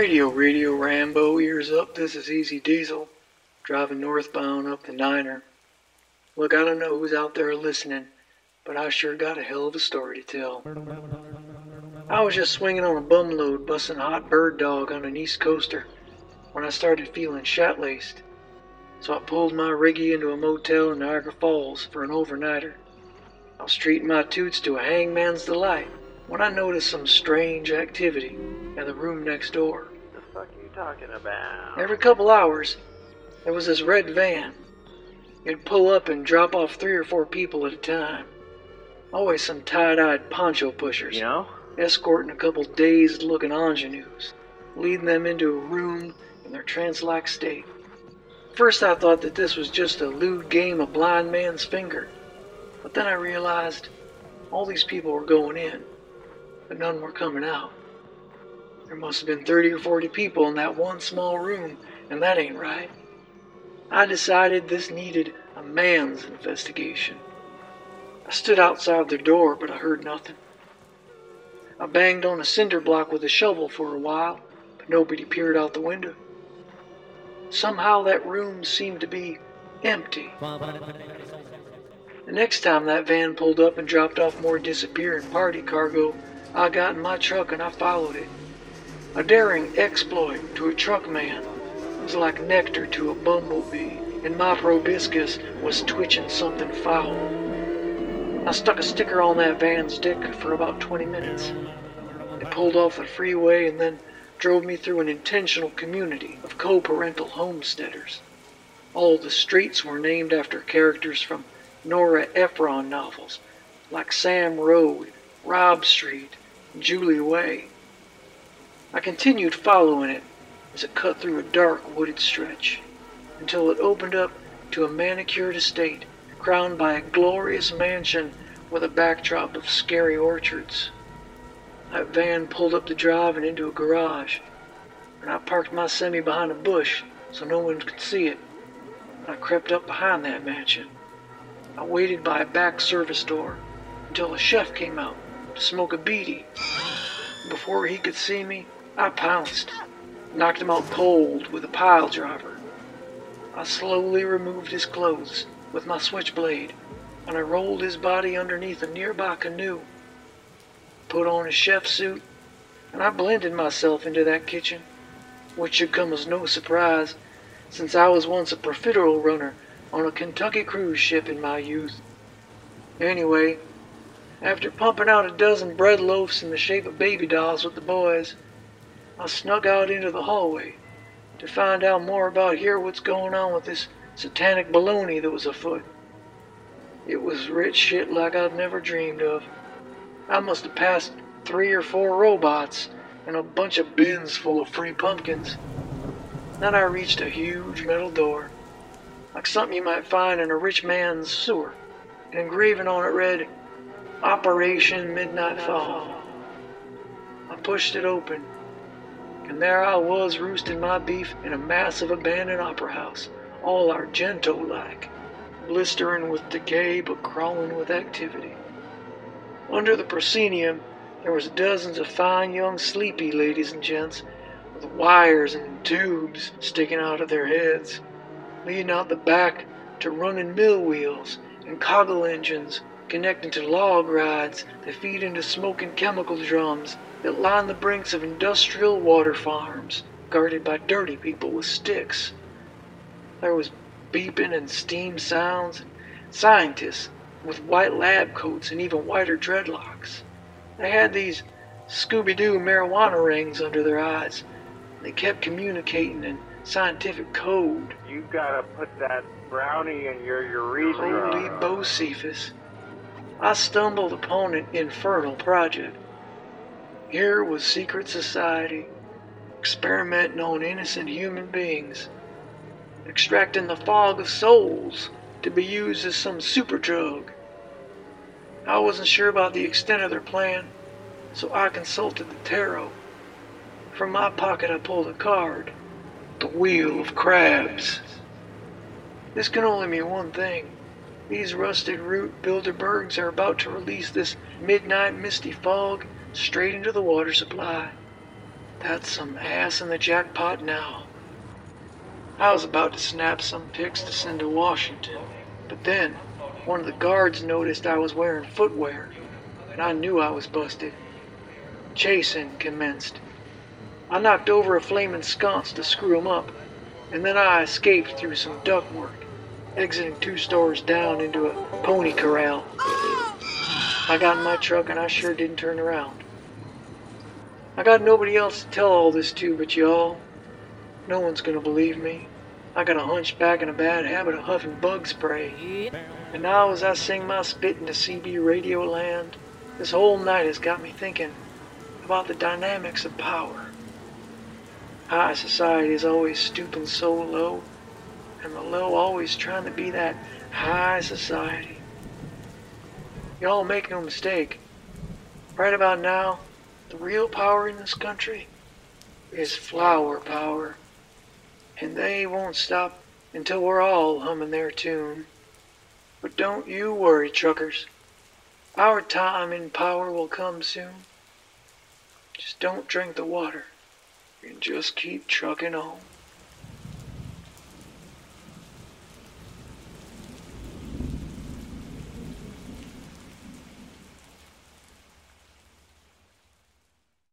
Radio, Radio Rambo, ears up. This is Easy Diesel, driving northbound up the Niner. Look, I don't know who's out there listening, but I sure got a hell of a story to tell. I was just swinging on a bum load, busting a hot bird dog on an East Coaster, when I started feeling shat laced. So I pulled my riggy into a motel in Niagara Falls for an overnighter. I was treating my toots to a hangman's delight when I noticed some strange activity in the room next door. What the fuck are you talking about? Every couple hours, there was this red van. It'd pull up and drop off three or four people at a time. Always some tied-eyed poncho pushers, You know? escorting a couple dazed-looking ingenues, leading them into a room in their trance-like state. First I thought that this was just a lewd game of blind man's finger, but then I realized all these people were going in, but none were coming out. There must have been 30 or 40 people in that one small room, and that ain't right. I decided this needed a man's investigation. I stood outside their door, but I heard nothing. I banged on a cinder block with a shovel for a while, but nobody peered out the window. Somehow that room seemed to be empty. The next time that van pulled up and dropped off more disappearing party cargo, I got in my truck and I followed it. A daring exploit to a truck man was like nectar to a bumblebee, and my proboscis was twitching something foul. I stuck a sticker on that van's dick for about 20 minutes. It pulled off the freeway and then drove me through an intentional community of co-parental homesteaders. All the streets were named after characters from Nora Ephron novels, like Sam Road, Rob Street, Julie Way. I continued following it as it cut through a dark wooded stretch until it opened up to a manicured estate crowned by a glorious mansion with a backdrop of scary orchards. That van pulled up the drive and into a garage, and I parked my semi behind a bush so no one could see it. I crept up behind that mansion. I waited by a back service door until a chef came out to smoke a beady. Before he could see me, I pounced, knocked him out cold with a pile driver. I slowly removed his clothes with my switchblade, and I rolled his body underneath a nearby canoe. Put on a chef suit, and I blended myself into that kitchen, which should come as no surprise, since I was once a profiterole runner on a Kentucky cruise ship in my youth. Anyway, after pumping out a dozen bread loaves in the shape of baby dolls with the boys, I snuck out into the hallway to find out more about here what's going on with this satanic baloney that was afoot. It was rich shit like I'd never dreamed of. I must have passed three or four robots and a bunch of bins full of free pumpkins. Then I reached a huge metal door, like something you might find in a rich man's sewer. Engraving on it read, Operation Midnight Fall. I pushed it open, and there I was roosting my beef in a massive abandoned opera house, all Argento like, blistering with decay but crawling with activity. Under the proscenium, there was dozens of fine young sleepy ladies and gents with wires and tubes sticking out of their heads, leading out the back to running mill wheels and coggle engines connecting to log rides that feed into smoking chemical drums that line the brinks of industrial water farms guarded by dirty people with sticks. There was beeping and steam sounds, and scientists with white lab coats and even whiter dreadlocks. They had these Scooby Doo marijuana rings under their eyes. They kept communicating in scientific code. You gotta put that brownie in your urethra. Holy Bocephus. I stumbled upon an infernal project. Here was secret society, experimenting on innocent human beings, extracting the fog of souls to be used as some super drug. I wasn't sure about the extent of their plan, so I consulted the tarot. From my pocket I pulled a card, the Wheel of Crabs. This can only mean one thing. These rusted root Bilderbergs are about to release this midnight misty fog straight into the water supply. That's some ass in the jackpot now. I was about to snap some pics to send to Washington, but then one of the guards noticed I was wearing footwear, and I knew I was busted. Chasing commenced. I knocked over a flaming sconce to screw him up, and then I escaped through some ductwork, exiting two stores down into a pony corral. I got in my truck and I sure didn't turn around. I got nobody else to tell all this to but y'all. No one's gonna believe me. I got a hunchback and a bad habit of huffing bug spray. And now as I sing my spit into CB radio land, this whole night has got me thinking about the dynamics of power. High society is always stooping so low, and the low always trying to be that high society. Y'all make no mistake. Right about now, the real power in this country is flower power. And they won't stop until we're all humming their tune. But don't you worry, truckers. Our time in power will come soon. Just don't drink the water and just keep trucking on.